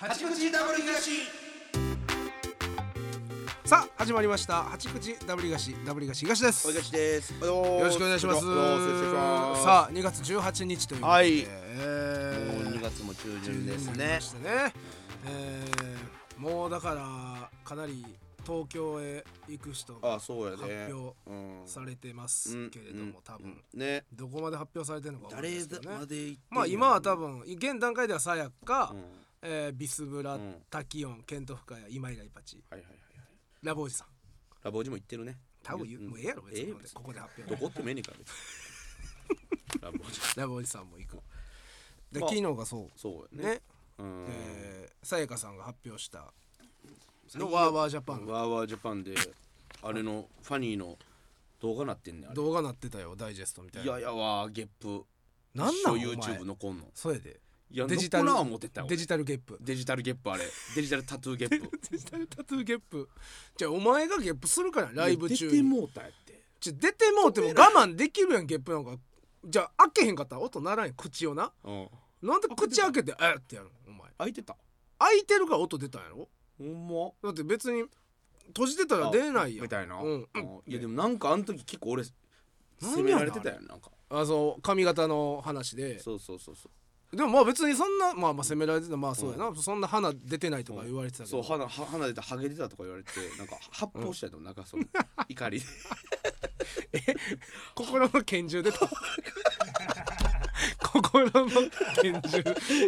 八口ダブル東。さあ始まりました。八口ダブリガシダブリガシ東です。おいがしです。よよろしくお願いします。よろしくお願いします。さあ2月18日ということで、はい。えーもう2月も中旬です中旬になりねましてね、えーもうだからかなり東京へ行く人があそうやね。発表うんされてますけれども、多分、うん。ね。どこまで発表されてるのかわかんない誰ですけどね。まで行ってまあ今は多分現段階ではさやか、うんえービスブラ、うん。タキオンケントフカヤ今井ライパチはいはいはいはい。ラボおじさん。ラボージも行ってるね。多分言う、ん。もうええやろ別に、ええここで発表どこって ラボージ。ラボおじさんも行く。で、まあ。昨日がそう。そうやね。えーさやかさんが発表したのワーワージャパン。ワーワージャパンであれのファニーの動画なってんねん動画なってたよダイジェストみたいな。いやいやわーゲップ。なんなん一生お前。YouTube 残んの。それでいやデジタル思ってた俺デジタルゲップ。デジタルゲップあれ。デジタルタトゥーゲップ。デジタルタトゥーゲップ。じゃあお前がゲップするからライブ中に。出てもうたやって。ちょ出てもうても我慢できるやんゲップなんか。じゃあ開けへんかったら音ならん口をな。うん。なんで口開けてえってやるのお前。開いてた。開いてるから音出たんやろ？ほんま？だって別に閉じてたら出ないやん。みたいな、うん。あいやでもなんかあの時結構俺責められてたやんなんか。あそう髪型の話で。そうそうそうそうでもまあ別にそんなまあまあ責められてたまあそうやな、そんな鼻出てないとか言われてたけど、そう鼻は鼻出たハゲ出たとか言われてなんか発砲したやとなんかその怒りで。心の拳銃出た 心の拳銃。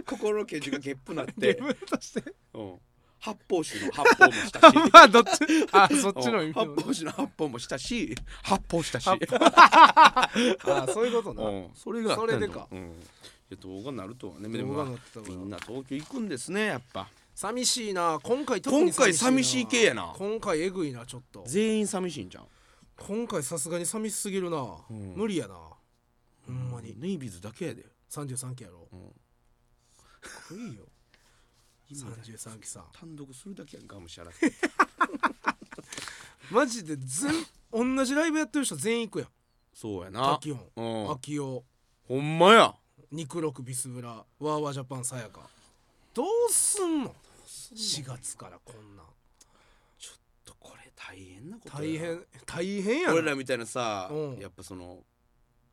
心の拳銃がゲップなっ自て、分として。うん、発泡酒の発泡もしたし。まあどっち？あそっちの意味うん発泡酒の発泡もしたし。発泡したし。あそういうことな、うん、それがそれでか。うん、動画になるとはね。でも動画になってたわ。みんな東京行くんですねやっぱ。寂しいな。今回特に今回寂しい系やな。今回えぐいなちょっと。全員寂しいんじゃん今回さすがに寂しすぎるな、ん。無理やな。ほんまに。ネイビーズだけやで。33期やろ、ん。かっこいいよ33期さん。単独するだけやんがむしゃら。マジで全同じライブやってる人全員行くやん。そうやな。タキオンうん。秋代ほんまや肉六ビスブラワーワージャパンさやか。どうすんの？4月からこんな。んちょっとこれ大変なことや大変大変やな。俺らみたいなさ、うん。やっぱその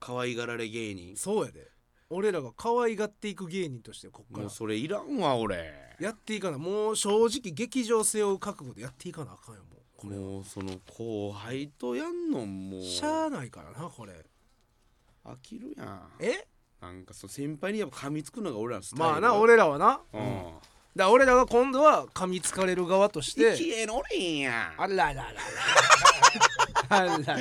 可愛がられ芸人。そうやで。俺らが可愛がっていく芸人としてこっから。もうそれいらんわ俺。やっていかな。もう正直劇場背負う覚悟でやっていかなあかんよもう。これもうその後輩とやんのもう。しゃあないからなこれ。飽きるやん。え？なんかそう先輩にやっぱ噛みつくのが俺らのスタイル。まあな俺らはな、ううんん、だ俺らが今度は噛みつかれる側として。生きえのおれんやあらららら。あららら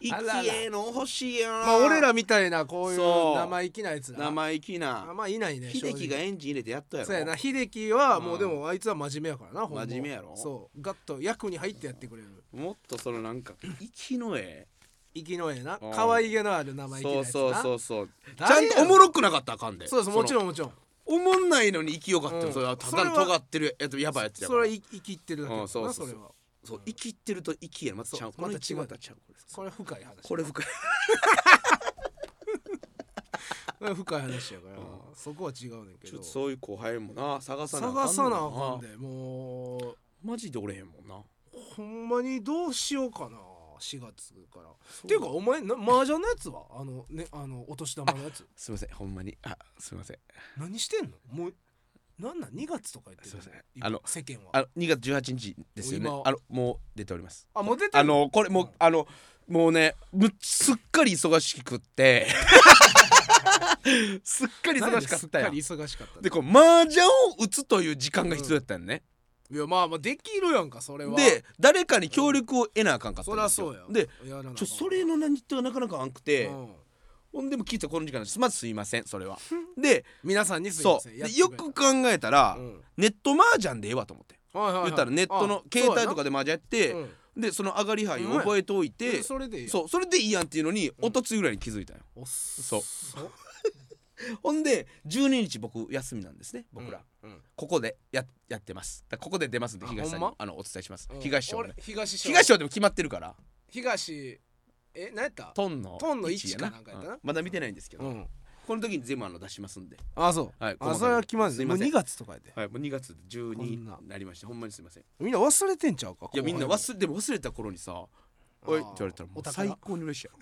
生きえの欲しいや。んまあ俺らみたいなこういう生意気なやつら生意気あな。まあいないね秀樹がエンジン入れてやったやろ。そうやな。秀樹はもううんでもあいつは真面目やからなほんま。真面目やろ。そう。ガッと役に入ってやってくれる。もっとそのなんか息のえ息のええな。うん。可愛げのある生意気なやつな。そうそうそうそう。ちゃんとおもろくなかったらあかんで。そうですもちろんんもちろん。おもんないのに息よかったよ、うん。それはただの尖ってるやつやばいやつやから。それは生きってるだけだうんそうそうそう。なそれは。そう生きってると息やまたちゃうそうまた違うこれまたちゃうこれ。これ深い話これ深い。これ深い話やから。うん。そこは違うねんけちょっどとそういう後輩もな探さな探さなあのかんでもう。マジでおれへんもんな。ほんまにどうしようかな4月から。っていうかお前な麻雀のやつは？あのねあのお年玉のやつ。すいませんほんまに。あすいません。何してんの？もうなんなん？2月とか言ってるすいません。今あの世間は。あの2月18日ですよね。今。あのもう出ております。あもう出てあんのこれもう、あのもうねむすっかり忙しくって。すっかり忙しかったやんすっかり忙しかったでこう麻雀を打つという時間が必要やったんね、いやまあまあできるやんかそれは。で誰かに協力を得なあかんかったそんですよ。りゃそうや。でちょそれの何言ってがなかなかあんくて、うん。ほんでも聞いたらこの時間です。まずすいませんそれは。で皆さんにすいません。そう。でよく考えたら、うん。ネット麻雀でええわと思ってはいはいはい。言ったらネットのあ携帯とかで麻雀やって、そうやな。でその上がり牌うん。を覚えておいて、うんそれでいいやん。そうそれでいいやんっていうのに、おとついぐらいに気づいたよ。おっそ。そう ほんで12日僕休みなんですね僕ら、うんうん。ここでややってます。だからここで出ますんであ東さんに。ほんま？あのお伝えします、うん。東賞東賞東賞でも決まってるから。東え何やった？トンのトンの一1かなんかやったな。うん。まだ見てないんですけど、うん。ここの時に全部あの出しますんで。あそう。はいあそれは決ますいません。2月とかやで。はいもう2月12こんにななりました。ほんまにすいません。いみんな忘れてんちゃうか？やみんなれ忘れでも忘れた頃にさ「おい」って言われたらもう最高に嬉しいや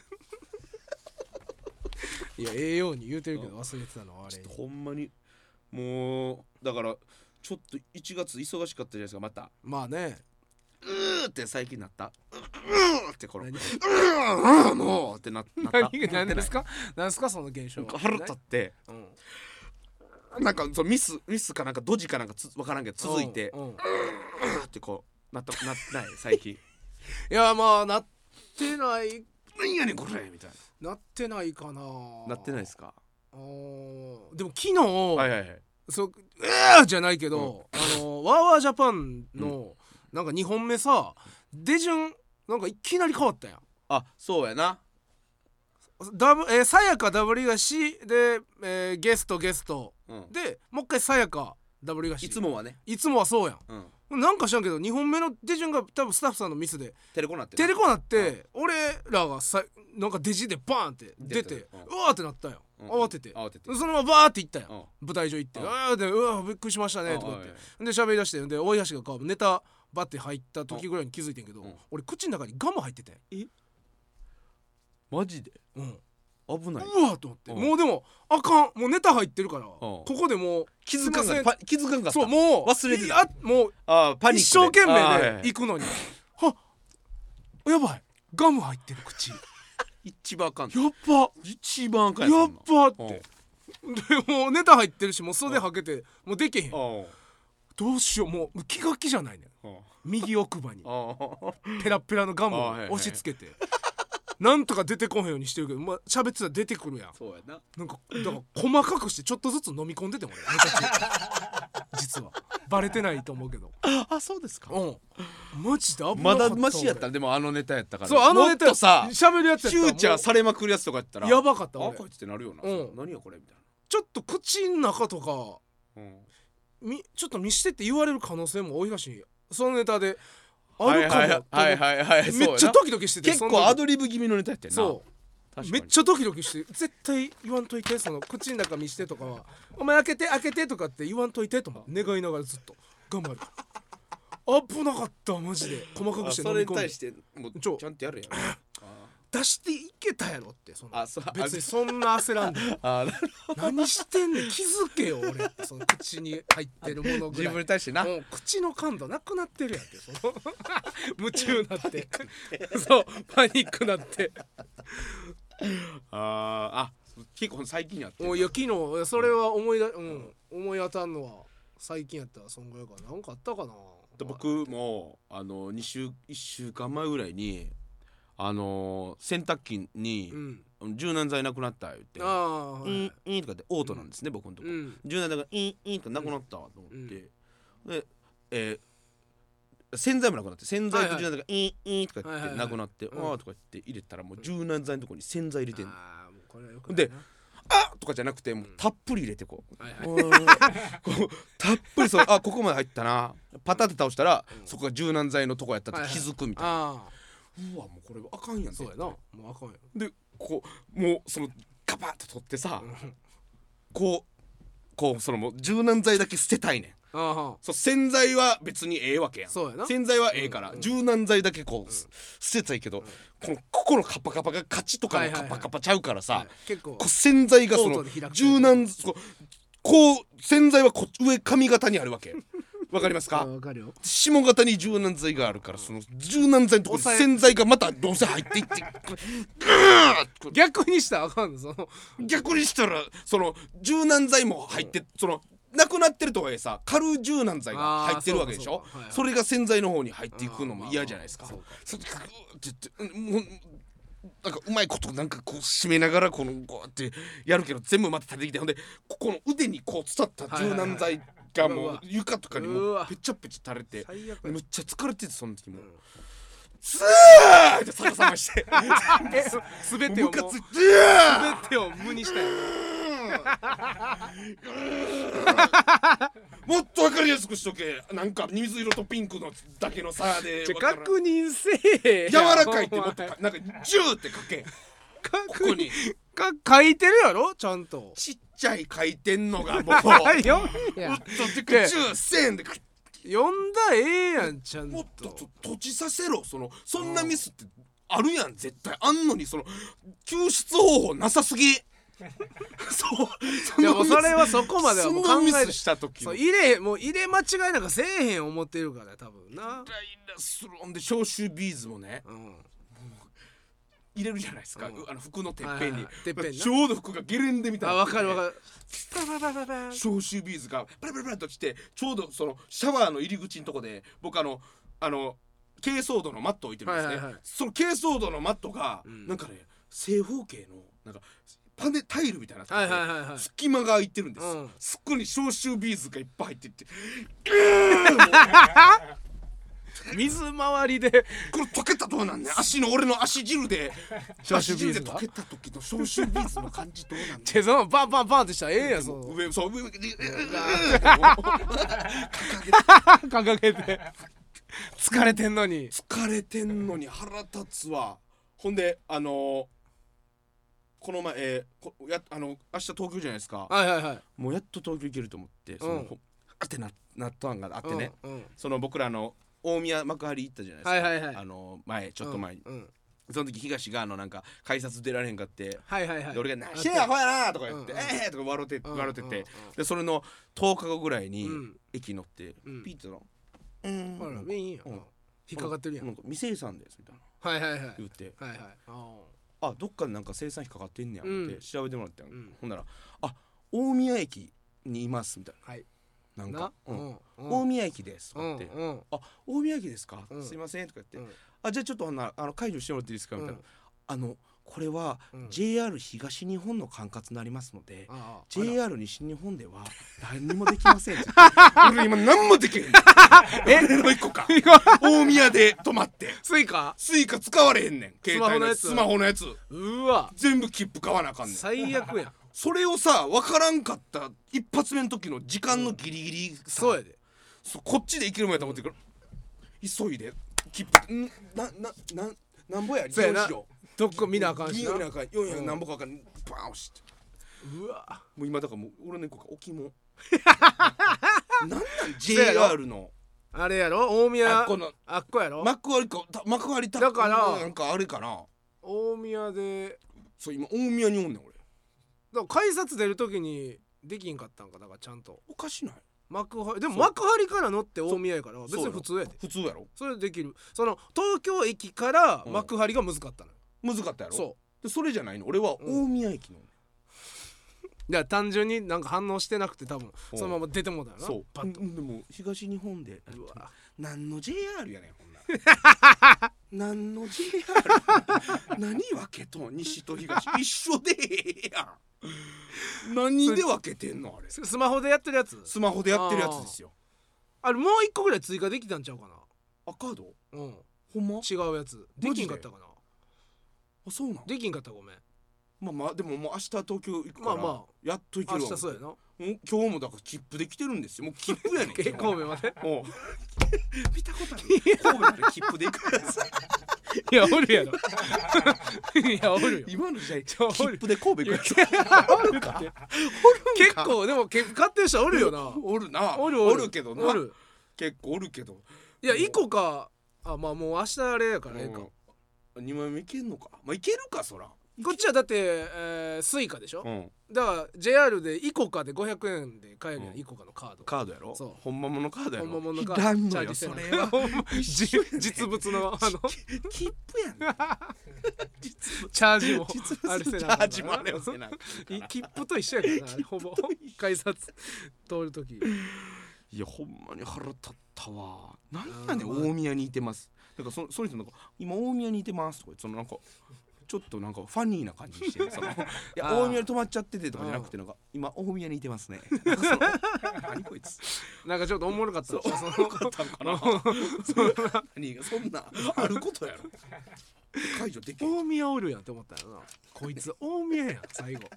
いやええように言うてるけど忘れてたのはあれ。ほんまに。もうだからちょっと1月忙しかったじゃないですかまた。まあね。うーって最近なった。うーってこの。う何ーもうってな なった。何ですか？何ですかその現象腹立って。うん。なんかそのミスミスかなんかドジかなんかつ分からんけど続いて。うん。うってこうなったなない最近。いやまあなってない。何やねんこれみたいなってないかな。ななってないですか？あー。でも昨日、はいはいはい。そうえー！じゃないけど、あのワーワージャパンの、なんか2本目さ出順なんかいきなり変わったやん。あそうやな。ダブえーさやかダブリガシで、えーゲストゲスト。うん。でもう一回さやかダブリガシ。いつもはね。いつもはそうやうん。んなんか知らんけど2本目の手順が多分スタッフさんのミスで。テレコなってテレコなって俺らがさなんかデジでバーンって出てうわーってなったよ。うん。慌てて。慌てて。そのままバーって行ったよ。うん。舞台上行って「うん。ああ」で「うわびっくりしましたね」とか言って。うんで喋り出してで大東がこうネタバッて入った時ぐらいに気づいてんけどうん。俺口の中にガム入っててマジで？うん。危ない。うわーと思って。うん。もうでもあかん。もうネタ入ってるからこうん。こでもう気づかせ気づかんかった。そうもう忘れてた。もうあーパニック一生懸命はいで行くのに。はやばい。ガム入ってる口。や一番あかんっば一番あかんやっばっうん。てでもうネタ入ってるしもう袖はけてもうでけへん。うん。どうしようもう気が気じゃないね右奥歯に。ペラペラのガムを押し付けてなんとか出てこへんようにしてるけどまあ喋ってたら出てくるやん。そうやな。なんかだから細かくしてちょっとずつ飲み込んでて俺ネタ中実は。バレてないと思うけど。あそうですか。うん。マジで危なかまっただマシやった俺でもあのネタやったから。そうあのネタもっとさ喋るやつやったらフューチャーされまくるやつとかやったらやばかった俺。あこいつってなるよな。うん。何やこれみたいちょっと口の中とかなうん。みちょっと見してって言われる可能性も大東にそのネタであるかもはいはいはいはいはい。めっちゃドキドキしてて結構アドリブ気味のネタやってんな。そう。めっちゃドキドキして絶対言わんといてその口の中見してとかは「お前開けて開けて」とかって言わんといてと願いながらずっと。頑張る。危なかったマジで。細かくして飲み込んで。れに対してもうちょ。ちゃんとやるやん 出していけたやろってそのあそう別にそんな焦らんで あなる何してんねん。気づけよ俺って。その口に入ってるものぐ自らい。分に対してな。もう口の感度なくなってるやんけその。夢中なって。そうパニックなって。あーあ結構最近やってもういや昨日それは思いだ、うん、思い当たんのは最近やった。らそんぐらいかななんかあったかな。で僕もあの2週1週間前ぐらいにあの洗濯機にうん。柔軟剤なくなった言ってああはい。インインとかってオートなんですね、僕のとこ、うん。柔軟剤がインインとかなくなったわと思って、で、えー洗剤もなくなって洗剤と柔軟剤がインインとか言ってなくなって、うん。ああとか言って入れたらもう柔軟剤のとこに洗剤入れてんの。でなあとかじゃなくてもうたっぷり入れてこう、はいはい。こうたっぷりそうあここまで入ったな。パタって倒したら、そこが柔軟剤のとこやったって気づくみたいな、あうわもうこれあかんやんあそうやな。もうあかんよでこうもうそのガバッと取ってさ、うん。こうこうそのもう柔軟剤だけ捨てたいねん。ああはそう洗剤は別にええわけやん。そうやな。洗剤はええから、うん柔軟剤だけこう、す捨てたいけど、このここのカパカパがカチとかのカパカパちゃうからさ、はい結構こう洗剤がそのオートで開く柔軟こうこう洗剤はこ上髪型にあるわけわかりますあかわかるよ。下型に柔軟剤があるからその柔軟剤のところに洗剤がまたどうせ入っていって 逆にしたらあかんのその逆にしたらその柔軟剤も入ってそのなくなってるとはいえさ軽柔軟剤が入ってるわけでしょ？そはいはい。それが洗剤の方に入っていくのも嫌じゃないですか。なんかうまいことなんかこう締めながらこのこうやってやるけど全部また立ててきてほんでここの腕にこう伝った柔軟剤がもう床とかにもぺちゃぺちゃ垂れてめっちゃ疲れててその時も。ん。スーって逆さまして。えすべてをもうムカついてを無にしたよ。もっとわかりやすくしとけ。なんか水色とピンクのだけの差で確認せえ。柔らかいってもっとなんかジューって書け。ここに。か書いてるやろ？ちゃんと。ちっちゃい書いてんのがもう。よいや。うっとてか中線で読んだらええやんちゃんもっととと閉じさせろその。そんなミスってあるやん絶対。あんのにその救出方法なさすぎ。そう。そでもそれはそこまではもう考えてそんなミスした時そう入れもう入れ間違いなんかせえへん思ってるから多分な。ライラするほんで消臭ビーズもね。うん入れるじゃないですか、うん。あの服のてっぺんに、はいはいはい。てっぺんな。ちょうど服がゲレンデみたいあなわかるわかる。パパパパパ消臭ビーズがパラパラパラと落ちてちょうどそのシャワーの入り口のとこで僕あのあの珪藻土のマット置いてるんですね、はいはいはい。その珪藻土のマットが、うん。なんかね正方形のなんかパネタイルみたいなのがあってはいはいはいはい。隙間が空いてるんです、うん。そこに消臭ビーズがいっぱい入ってって 水回りで。これ溶けたどうなんねん足の俺の足汁で。消臭ビーズが？足汁で溶けた時の消臭ビーズの感じどうなんねんチェゾンパンパンパンってしたらええやん。そう上そう上上掲げて 疲れてんのに。疲れてんのに。腹立つわ。ほんであのーこの前、えーこやあの明日東京じゃないですか。はいはいはい。もうやっと東京行けると思ってその、うん。ほあってななったんがあってね、うんうん。その僕らの大宮幕張行ったじゃないですか、はいはいはい。あの前ちょっと前に、うんうん。その時東があのなんか改札出られへんかって、はいはいはい。で俺が「なしてやほやな!」とか言って「うんうん。ええー!」とか笑ってうん笑ってて、うんうんでそれの10日後ぐらいにうん。駅乗って、うん。ピーッての「うんほらなんかいいようん。引っかかってるやん。なんか未生産です」みたいな。はいはいはい。言って。はいはい。ああどっかでなんか生産費かかってんねやってうん。調べてもらったん、うん。ほんなら「あ大宮駅にいます」みたいーはいななんな？か「うん。うん。大宮駅です」って「うん。あ大宮駅ですか、うん。すいません」とか言って「うん。あじゃあちょっとほんならあの解除してもらっていいですか」みたいな、うん。あのこれはうん。JR 東日本の管轄になりますので、ああ JR 西日本では何にもできません俺 今何もできへん え？の一個か。大宮で止まって。 Suica？Suica 使われへんねん。携帯のスマホのやつ。スマホのやつ。うわ。全部切符買わなあかんねん。最悪やんそれをさ分からんかった一発目の時の時間のギリギリさ、そうやで。そうこっちで行けるもんやと思ってる。から急いで。切符ん。ななななんぼや？そうやな。どしよどっか見なあかんしな。見なあかん。400うん。なんぼかあかん。バーン押して。うわ。もう今だからもう俺の子が置物 なんなん？JR の。あれやろ？大宮。あこの。あっこやろ？幕張か。た幕張ただから。なんかあれかな？大宮で。そう今大宮におんねん俺だから改札出る時にできんかったんかだからちゃんと。おかしない？幕張でも幕張から乗って大宮やから別に普通やで。普通やろ。それできる。その東京駅からうん。幕張が難かったのよ。むずかったやろ？そでそれじゃないの？俺は大宮駅の、ういや単純になんか反応してなくて多分うん。そのまま出てもうたよな。そう。パッと。うんでも東日本でうわ。何の JR やねんほんなら。何の JR 何分けとん？西と東。一緒でええやん何で分けてんのあれ？ススマホでやってるやつ？スマホでやってるやつですよ。あれもう一個ぐらい追加できたんちゃうかあカード？なうん。ほんま？違うやつ。で？きんかったかな？あそうなん？できんかったらごめん。まあまあでももう明日東京行くから、まあまあ。やっと行け明るわ。日そうやな。もう今日もだから切符で来てるんですよ。もう切符やねん え神戸まで？もう 見たことある。神戸まで切符で行くやついやおるやろ。いやおるよ。今の時代切符で神戸行くやつ。おるか。結構でも結構買ってる人おるよな。おるな。おるおる。けどな。おる。結構おるけど。いや一個か。あまあもう明日あれやからええか。う枚目いけんのか。まあいけるかそらこっちはだって、えー、スイカでしょ、うん。だから JR でイコカで500円で買えるやん、うん。イコカのカード。カードやろ？そう。本物のカードやろ？本物のカいらードんのよチャージせなそれは。じ実物のあの。切符やん。実物。チャージも実物あれせなチャージもあれをせな切符と一緒やからほぼ。改札通る時。いやほんまに腹立ったわ。なんやねん大宮にいてます？だからそその人なんか今大宮にいてます？とか言ってそのなんかちょっとなんかファニーな感じしてる そのいや大宮に泊まっちゃっててとかじゃなくてなんか今大宮にいてますね。なんかその何こいつ。なんかちょっとおもろかったそのよかったんかな。何がそんなあることやろ。解除できん。大宮おるやんって思ったよな。こいつ大宮やん最後。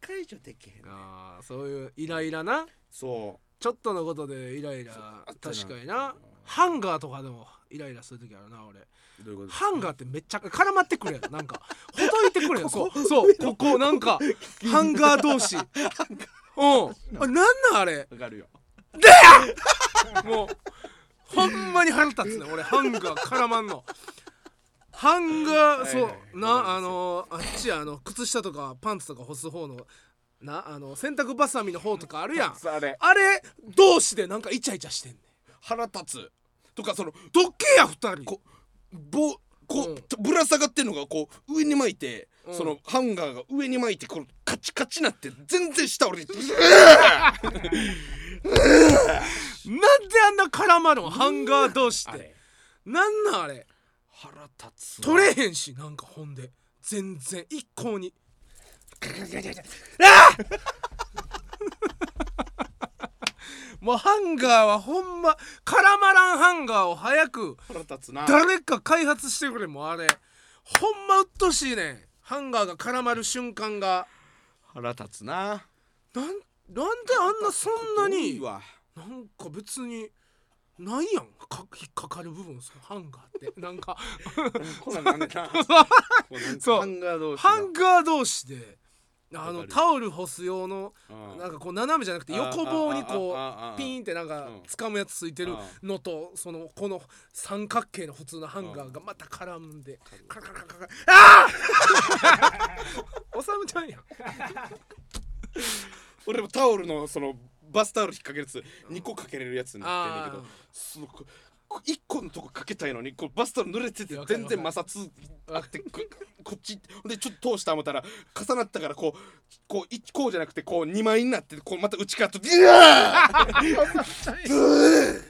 解除できへんあーそういうイライラな。そう。ちょっとのことでイライラ。確かにな。ハンガーとかでもイライラする時あるな俺。どういうことハンガーってめっちゃ絡まってくるやん。なんか ほどいてくるやん。そうそうここなんかハンガー同士。うん。あなんなんあれ？わかるよ。もうほんまに腹立つね俺。ハンガー絡まんの。ハンガーそうはいはい。なあのあっちあの靴下とかパンツとか干す方のなあの洗濯バサミの方とかあるやん。あれ。あれ同士でなんかイチャイチャしてんねん。腹立つとかそのどっけや二人。こぼこう、うん。ぶら下がってんのがこう上に巻いて、うん。そのハンガーが上に巻いてこのカチカチなって全然下降りてなんであんな絡まるのハンガー同士って。なんなんあれ？腹立つ取れへんしなんかほんで。全然一向に もうハンガーはほんま絡まらんハンガーを早く誰か開発してくれもうあれ。ほんまうっとうしいねん。ハンガーが絡まる瞬間が。腹立つな。なんなんであんなそんな多になんか別にないやん。か引っかかる部分そのハンガーって。なんか。ハンガー同士であのタオル干す用のうん。なんかこう斜めじゃなくて横棒にこうピーンってなんかうん。掴むやつついてるのとそのこの三角形の普通のハンガーがまた絡んでカラカラカラカラ。ああおさむちゃんやん。俺もタオルのそのバスタオル引っ掛けるやつ2個かけれるやつになってんねんけどあそのここ1個のとこかけたいのにこうバスタオル濡れてて全然摩擦あってここっちでちょっと通した思ったら重なったからこうこう一こうじゃなくてこう2枚になってこうまた内側とうわー！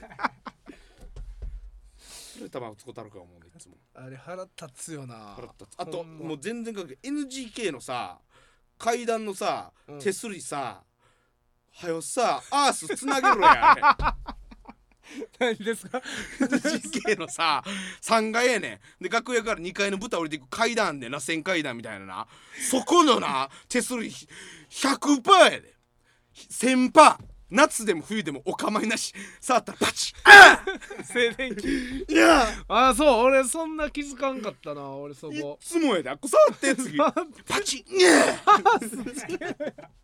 それ玉を使うたるか思うねいつもあれ腹立つよな。腹立つ。あともう全然関係 NGK のさ階段のさ、うん。手すりさはよさアースつなげろや何ですか？NGK のさ3階やねん。で楽屋から2階の舞台降りていく階段あんねんな旋階段みたいなな。そこのな手すり100%やで。1000%パー。夏でも冬でもお構いなし。触ったらパチッ。あ 静電気。ーいや。あそう。俺そんな気づかんかったな俺そいっこつもやで。あっこ触って次。パチッ。いや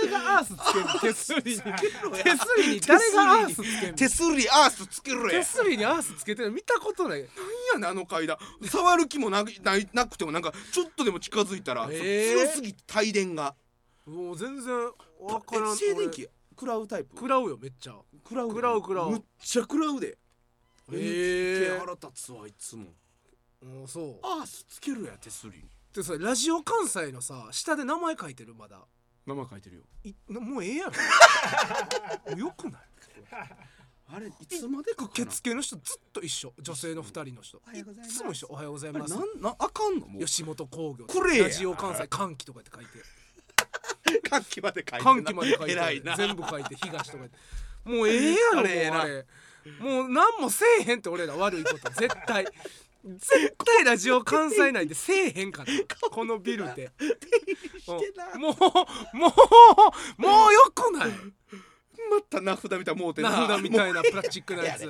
誰がアースつけんの？手すりに。手すりに。誰がアースつけんの？手すり。アースつけろや。手すりにアースつけてる。の見たことない。なんやねんあの階段。触る気もなないなくてもなんかちょっとでも近づいたら、えー。強すぎて帯電が。もう全然わからん。え静電気食らうタイプ？俺食らうよめっちゃ。食らう食らう食らう。むっちゃ食らうで。へー。NHK 腹立つわいつも。もうそう。アースつけるや手すりに。でそれラジオ関西のさ下で名前書いてるまだ名前書いてるよ。いなもうええやろ。も うよくない？あれいつまでか受付の人ずっと一緒。女性の二人の人。おはようございます。つも一緒。おはようございあれますなんなあかんの？もう。吉本興業。これや。ラジオ関西歓喜とかって書いて。歓喜まで書いて歓喜まで書いて偉いな。全部書いて東とか言って。もうええやろもうああれもう何もせえへんって俺ら悪いこと。絶対絶対ラジオ関西内でせえへんから。このビルで。う んもうもうもうよくない。また名札みたいなもうて名札みたいなプラスチックなやつ。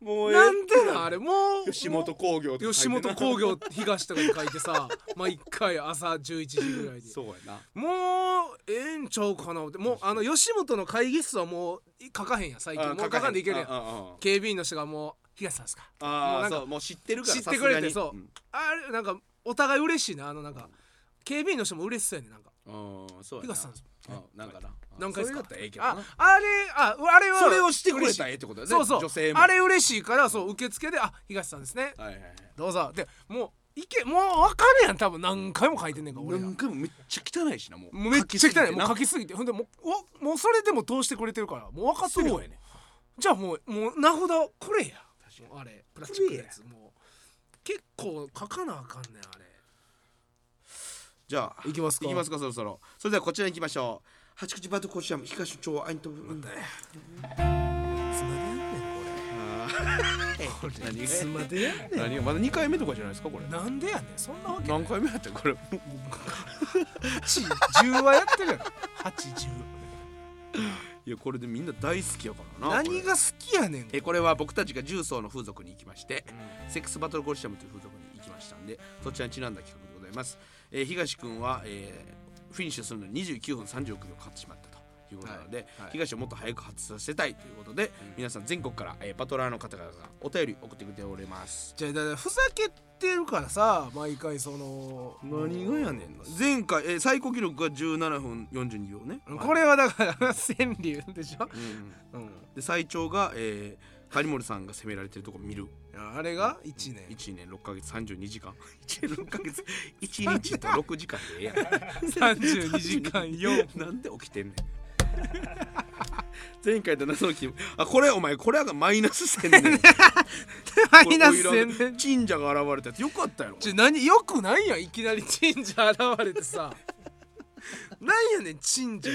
もうなんでなん？あれもう吉本興業吉な。本興業東とかに書いてさ毎回朝11時ぐらいに。そうやな。もうええんちゃうかなって。もうあの吉本の会議室はもう書かへんやん最近。もう書かんでいけるやん。警備員の人がもう東さんですか。ああそうもう知ってるから知ってくれてそう。あれなんかお互い嬉しいなあのなんか警備員の人も嬉しそうやねなんか。うんうんそう東さんです。あなんかな。何回ですか。それだったらええけどな。ああれああれはそれをしてくれたらええってことだよねそうそう。女性も。あれ嬉しいからそう受付であ東さんですね。はいはいはい。どうぞ。でもういけもう分かるやん多分。何回も書いてんねんから俺ら何回もめっちゃ汚いしなもう。めっちゃ汚いもう書書きすぎて。ほんでもうおもうそれでも通してくれてるからもう分かってるよ。そうやねじゃあもうもう名札くれやもうあれプラスチックのやつもう結構書かなあかんねんあれ。じゃあいきますか。いきますかそろそろ。それではこちらに行きましょう。八口バトコシアム東町アイントブんねんこれ。何 いつまでやんねん。何がまだ2回目とかじゃないですかこれ。なんでやねんそんなわけない。何回目やったこれ。8 10はやってるやろ80いやこれでみんな大好きやからな何が好きやねん。えこれは僕たちが重曹の風俗に行きまして、セックスバトルコリシアムという風俗に行きましたんでそちらにちなんだ企画でございます、えー東君は、えーフィニッシュするのに29分36秒かかってしまっいうことなので、はい。はい。東をもっと早く発させたいということで、皆さん全国から、えーバトラーの方々がお便り送ってくれております。じゃあふざけてるからさ毎回その何がやねんな前回、えー最高記録が17分42秒ね。これはだから川柳でしょ、うん。うん、で最長が、えー、狩森さんが責められてるとこ見る。あれが1年。1年6ヶ月32時間。1年。6ヶ月1日と6時間でええやん。32時間4 なんで起きてんねん 前回と謎の気分。あこれお前これがマイナス1000年。マイナス1000年。神社が現れたやつ。よかったやろ。ちょ何よくないやん。いきなり神社現れてさ。なんやねん神社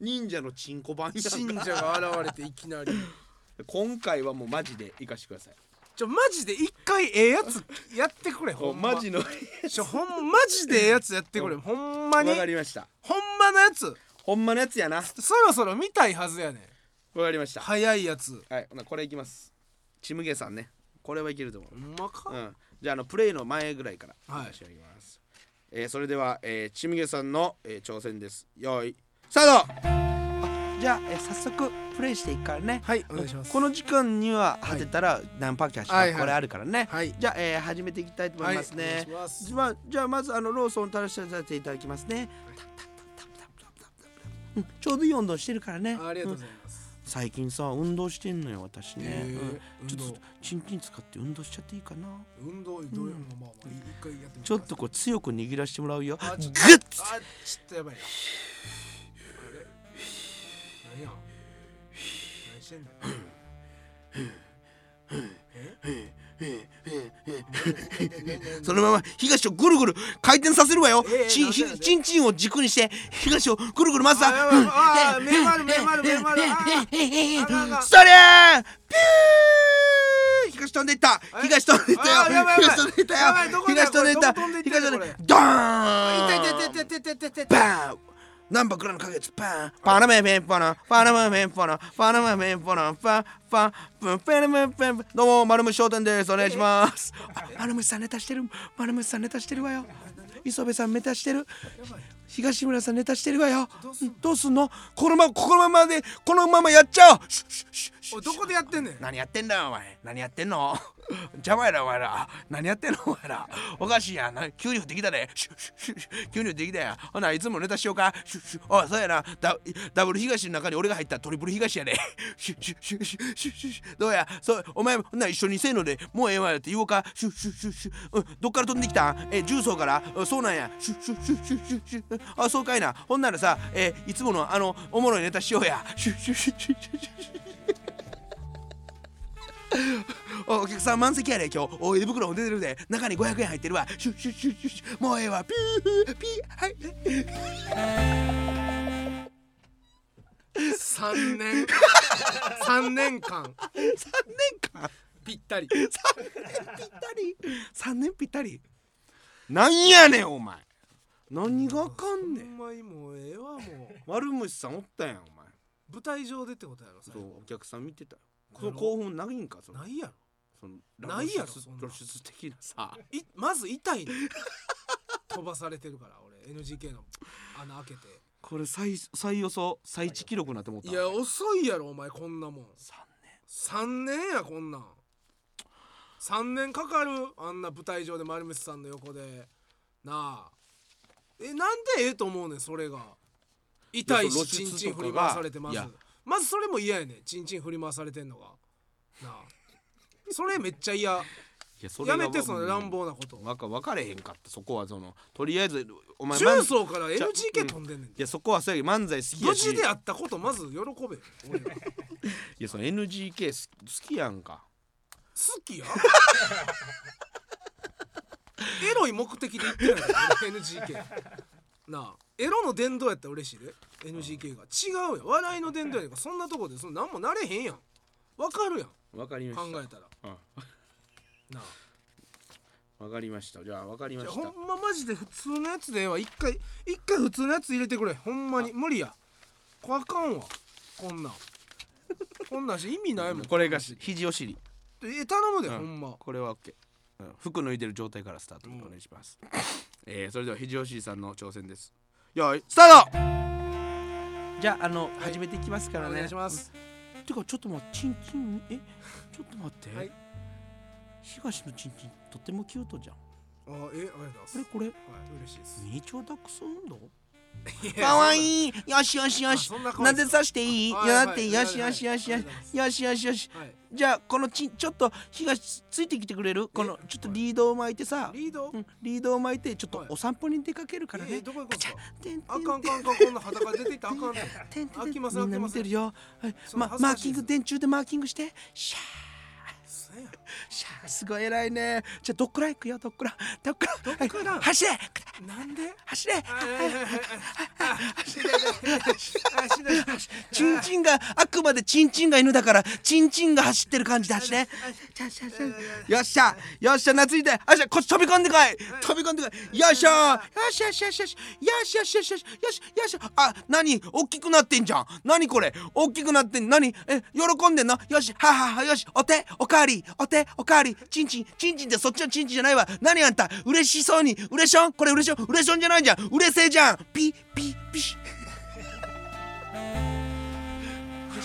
忍者のチンコ版や神社が現れていきなり。今回はもうマジで行かしてください。ちょマジで一回ええやつやってくれほんま。マジのわちょほんマジでええやつやってくれ。ほんまに。かりました。ほんまのやつほんまのやつやな。わそろそろ見たいはずやねん。かりました。早いやつ。はいほなこれいきます。ちむげさんね。これはいけると思う。ほんまか、うん、じゃああのプレイの前ぐらいから。はい。仕上げます、えーそれでは、えー、ちむげさんの、えー挑戦です。よいスタート！じゃあ、えー早速プレイしていくからね。はいお願いします。この時間にははい。果てたら何パッケージかはいはい。これあるからね、はい。じゃあ、えー始めていきたいと思いますね、はいお願いします。じゃあじゃあまずあのローソンを垂らしていただきますね、うん。ちょうどいい温度してるからね。ありがとううんございます、最近さ運動してんのよ私ね、うん。ちょっとチンチン使って運動しちゃっていいかな。運動どういうの、まあまあ一回やってみてちょっとこう強く握らしてもらうよ。グッあちょっとやばい何や？何してんの？そのまま東をぐるぐる回転させるわよ、ええちひちんちんを軸にして東をぐるぐる回すあやばいあーピュー。東飛んでいった。東飛んでいったよ。東飛んでいったよ。東飛んでいった。これどこ飛んでいった。ドーンナンバークラの花月パン。パナメペンパナパナメペンパナパナメペン。パナパパプンペンペンペン。どうも丸虫商店です。お願いします。丸虫さんネタしてる。丸虫さんネタしてるわよ。磯部さんネタしてる。東村さんネタしてるわよどうすんのこのままこのままでこのままやっちゃおうどこでやってんねん何やってんだよお前何やってんの邪魔やなお前ら何やってんのお前らおかしいやんな急に降ってきたでシュッシュッシュッシュッ急に降ってきたやんほないつもネタしようかおいそうやなダダブル東の中に俺が入ったトリプル東やでどうやそうお前ほんなら一緒にせーのでもうええわよって言おうかシュッシュッシュッシュッうんどっから飛んできたんえ重曹からうんそうなんやシュッシュッシュッシュッシュッシュッあそうかいな。ほんならさえいつものあのおもろいネタしようや。シュッシュッシュッシュッシュッシュッ。シュッおお客さん満席やで今日。お胃袋も出てるで。中に500円入ってるわ。シュッシュッシュッシュッシュッ。もうええわ。ピューピーはい。3年。3年間。3年間。ぴったり。3年ぴったり。3年ぴったり。なんやねんお前何があかんねん。ほんまにもうええわもう。丸虫さんおったやんお前。舞台上でってことやろ最そう後お客さん見てたよ。その興奮ないんかその。ないやろ。そのないやろ露出そんな。露出的なさ。いまず痛いね飛ばされてるから俺。NGK の穴開けて。これ最最予想最地記録なって思った。いや遅いやろお前こんなもん。3 3年やこんなん。3年かかるあんな舞台上で丸光さんの横で。なあえなんでええと思うねんそれが。痛いしの露出チンチン振り回されてます。いや。まずそれも嫌やねんチンチン振り回されてんのが。なあ。それめっちゃ嫌。いやそれがやめてその乱暴なこと。わか分かれへんかったそこはそのとりあえずお前重漫曹から NGK 飛んでんねんいやそこはそうやけど漫才好き無やし。事であったことまず喜べ。俺 らいやその NGK 好好きやんか。好きや？エロい目的で言ってないから俺 NGK なあエロの殿堂やったら嬉しいで。NGK が。違うやん。笑いの殿堂やねんからそんなとこでそんなんもなれへんやん。わかるやん。わかりました。考えたら。うん。なあ。わかりました。じゃあわかりまじゃあしたほんまマジで普通のやつでええわ。一回一回普通のやつ入れてくれ。ほんまに。無理や。これあかんわ。こんなん。こんなんし意味ないもん。これがし肘お尻。え頼むで、うん。ほんま。これは OK、うん、服脱いでる状態からスタートでお願いします、えーそれでは肘お尻さんの挑戦です。よいスタート！じゃああの、い。始めていきますからね。お願いします。てかちょっと待ってチンチンえ？ちょっと待って、はい。東のチンチンとってもキュートじゃん。あえありがとうございます。これこれはい嬉しいです。ミニチュアダックス運動かわい。いよしよしよし。なでさしていい？いはい。やだってはい？よしよしよしよし。よしよしよし。はい。じゃあこのちちょっと火がついてきてくれる？このちょっとリードを巻いてさ。リード？うん。リードを巻いてちょっとはいお散歩に出かけるからね。えーどこ行くんですかてんてあんかんかんかんこんな裸出ていったらあかんねてんてん開きますみんな見てるよはいマーキング電柱でマーキングしてシャーしゃすごい偉いね。じゃどっくらい行くよ？どっくら？どっくら？どっくら、はい、走れ！なんで？走れ！走れ走れ。走れ走れ。走チンチンがあくまでチンチンが犬だからチンチンが走ってる感じで走れよっしゃよっしゃ懐いて。あじゃこっち飛び込んでこい。飛び込んでこい。よっしゃよしよしよしよしよしよしよしよしよしよしあ何？大きくなってんじゃん。何これ？大きくなってん何？え喜んでんの？よしはははよしお手おかわり。お手おかわり。チンチンチンチンってそっちのチンチンじゃないわ。何あんた？嬉しそうに。嬉しょん？これ嬉しょん？嬉しょんじゃないじゃん。嬉せいじゃん。ピピピ。シ嬉し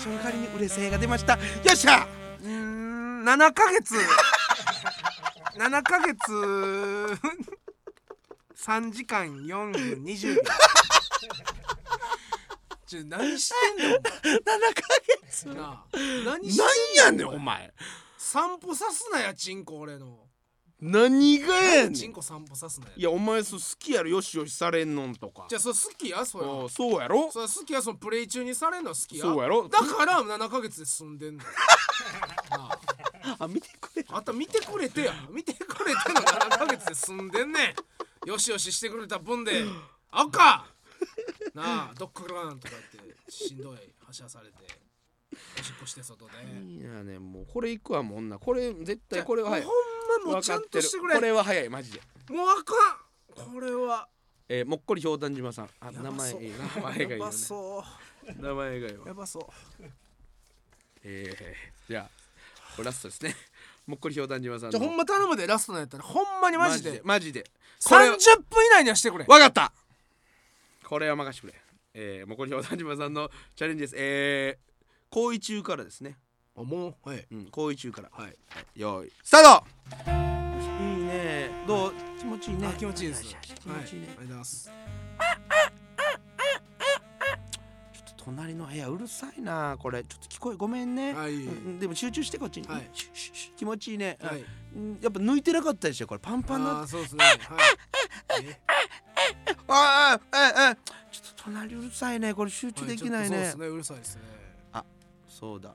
ょんの代わりに嬉せいが出ました。よっしゃ！うーん7ヶ月。7ヶ月。3時間4分20秒。ちょ何してんの？7ヶ月。なあ何してなんやねんお前。散歩さすなやチンコ俺の何がやねん。チンコ散歩さすなやいやお前そう好きやろ。よしよしされんのんとか。じゃあそれ好きや？それああそうやろ？それ好きやそのプレイ中にされんのは好きや。そうやろ？だから7ヶ月で済んでんの。なあ。あ見てくれあんた見てくれてや。見てくれての。7ヶ月で済んでんねん。よしよししてくれた分で。赤。なあドッグランとか言ってしんどい走らされて。おしっこして外で。いやねもうこれいくわもんなこれ絶対これはほんまもうちゃんとしてくれ。これは早いマジで。もうあかん。これは。えー、もっこりひょうたん島さん。あやば名前名前がいいやばよねそう。名前がいいわ。やばそう。えー、じゃあこれラストですね。もっこりひょうたん島さんの。じゃあほんま頼むでラストのやったら。ほんまにマジで。マジでこれ30分以内にはしてくれ。わかった。これは任してくれ。えー、もっこりひょうたん島さんのチャレンジです。えー、行為中からですねあもう？はい。うん行為中から。はい。はい、よーい。スタート！いいね。どう？気持ちいいね。あ気持ちいいです。よ気はい持ちいいね、ありがとうございます。ちょっと隣の部屋うるさいなこれ。ちょっと聞こえごめんね、はい。うんでも集中してこっちに、はい。シュッシュッシュッ気持ちいいね、はい。うん。やっぱ抜いてなかったでしょこれ。パンパンなあーそうですね。はい。え ああああちょっと隣うるさいね。これ集中できないね,、はいちょっとそうですね。うるさいですね。そうだ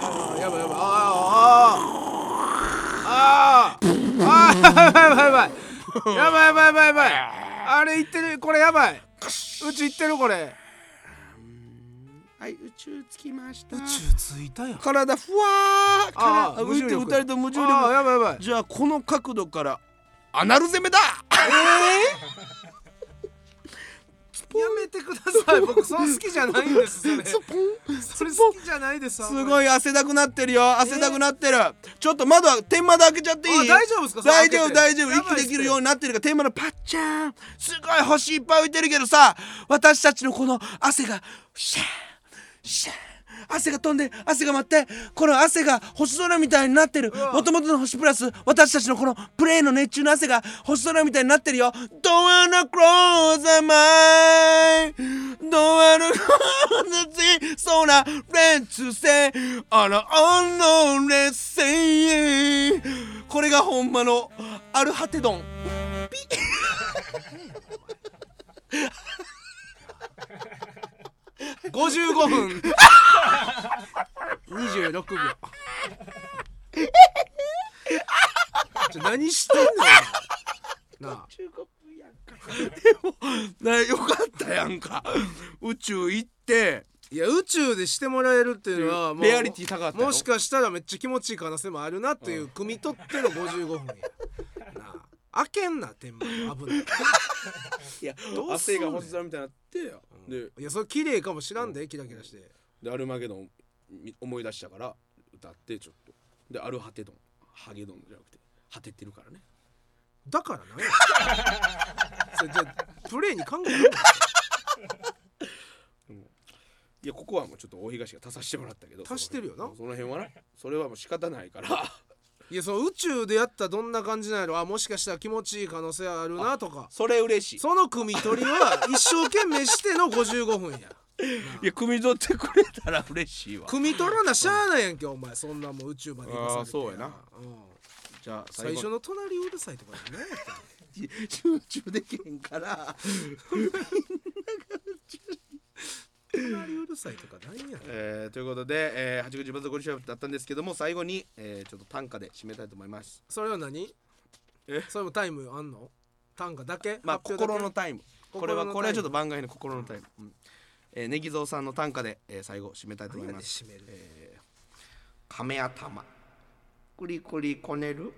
あやばいやばい。あああああやばいやばいやばいやばいやばいやばい。あれいってるこれ。やばい。うちいってるこれ。はい宇宙つきました。宇宙ついたよ。体ふわああ浮いて二人と無重力。やばいやばい。じゃあこの角度からアナルああだ。あえー？やめてください。僕その好きじゃないんですそれそれ好きじゃないですすごい汗だくなってるよ。汗だくなってる、ちょっと窓は天窓開けちゃっていい？あ大丈夫ですか？大丈夫大丈夫。息できるようになってるから天窓パッチャーン。すごい星いっぱい浮いてるけどさ私たちのこの汗がシャーシャー汗が飛んで汗が舞ってこの汗が星空みたいになってる。わ。もともとの星プラス私たちのこのプレーの熱中の汗が星空みたいになってるよ。Don't wanna close mind Don't wanna close the sea So now let's say On a unknown let's say これがほんまのアルハテドン55分。26秒。ちょ何してんのなあ。でもなよかったやんか。宇宙行って。いや宇宙でしてもらえるっていうのはもうレアリティ高かったよもしかしたらめっちゃ気持ちいい可能性もあるなっていう汲み取っての55分やなあ開けんな天幕危ないいやどうすん。ねん汗が星空みたいになって。でいやそれ綺麗かもしらんでキラキラして。でアルマゲドンみ思い出したから歌ってちょっと。でアルハテドン。ハゲドンじゃなくて果ててるからね。だからなんや。それじゃあプレイに考えろいやここはもうちょっと大東が足させてもらったけど。足してるよな。その辺はな。それはもう仕方ないからいやそう宇宙でやったらどんな感じなんやろ？あもしかしたら気持ちいい可能性あるなとか。それ嬉しい。その汲み取りは一生懸命しての55分や。いや汲み取ってくれたら嬉しいわ。汲み取らなしゃあないやんけお前。そんなもん宇宙まで行かされてあーそうやな。うん。じゃあ最初の隣うるさいとかね 集中できへんから 隣うるさいとかなんやねんえーということで、えー、八口バズゴリシャだったんですけども最後に、えーちょっと短歌で締めたいと思います。それは何？え？それもタイムあんの？短歌だけ？まあ発表だけ？心のタイム。これはこれはちょっと番外の心のタイム、うん。えー、ネギゾウさんの短歌で、えー、最後締めたいと思います。何やねん締めるえー亀頭。クリクリこねる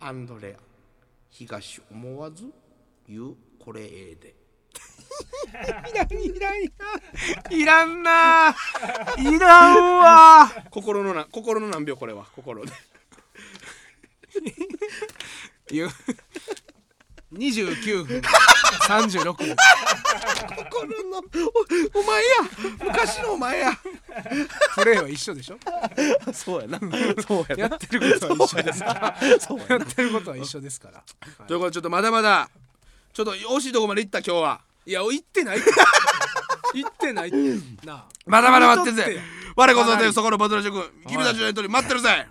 アンドレア。東思わず言うこれええでいらんいらんいらんいらんな。いらんわ。心のな心の何秒これは。心で。いや29分。36分。心のおお前や。昔のお前や。プレイは一緒でしょ？そうやな。そうややってることは一緒ですから。ややってることは一緒ですから。ということでちょっとまだまだちょっと惜しいとこまで行った今日はいや行ってないって。行ってないって。なあ。まだまだ待ってんぜ。我こそとい。うそこのバトル職君たちのやりとり待ってるぜ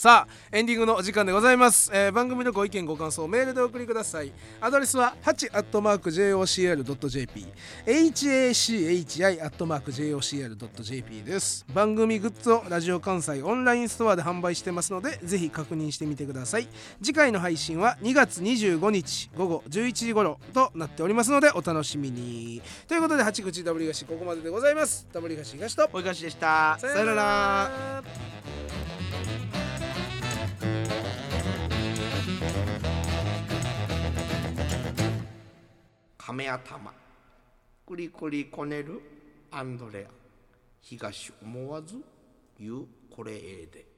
さあエンディングのお時間でございます、えー番組のご意見ご感想メールでお送りください。アドレスは 8-jocr.jp hachi-jocr.jp です。番組グッズをラジオ関西オンラインストアで販売してますのでぜひ確認してみてください。次回の配信は2月25日午後11時頃となっておりますのでお楽しみに。ということで八口ダブリガシここまででございます。ダブリガシ東と。おいかしでした。さよなら亀頭。くりくりこねるアンドレア。東思わず言うこれええで。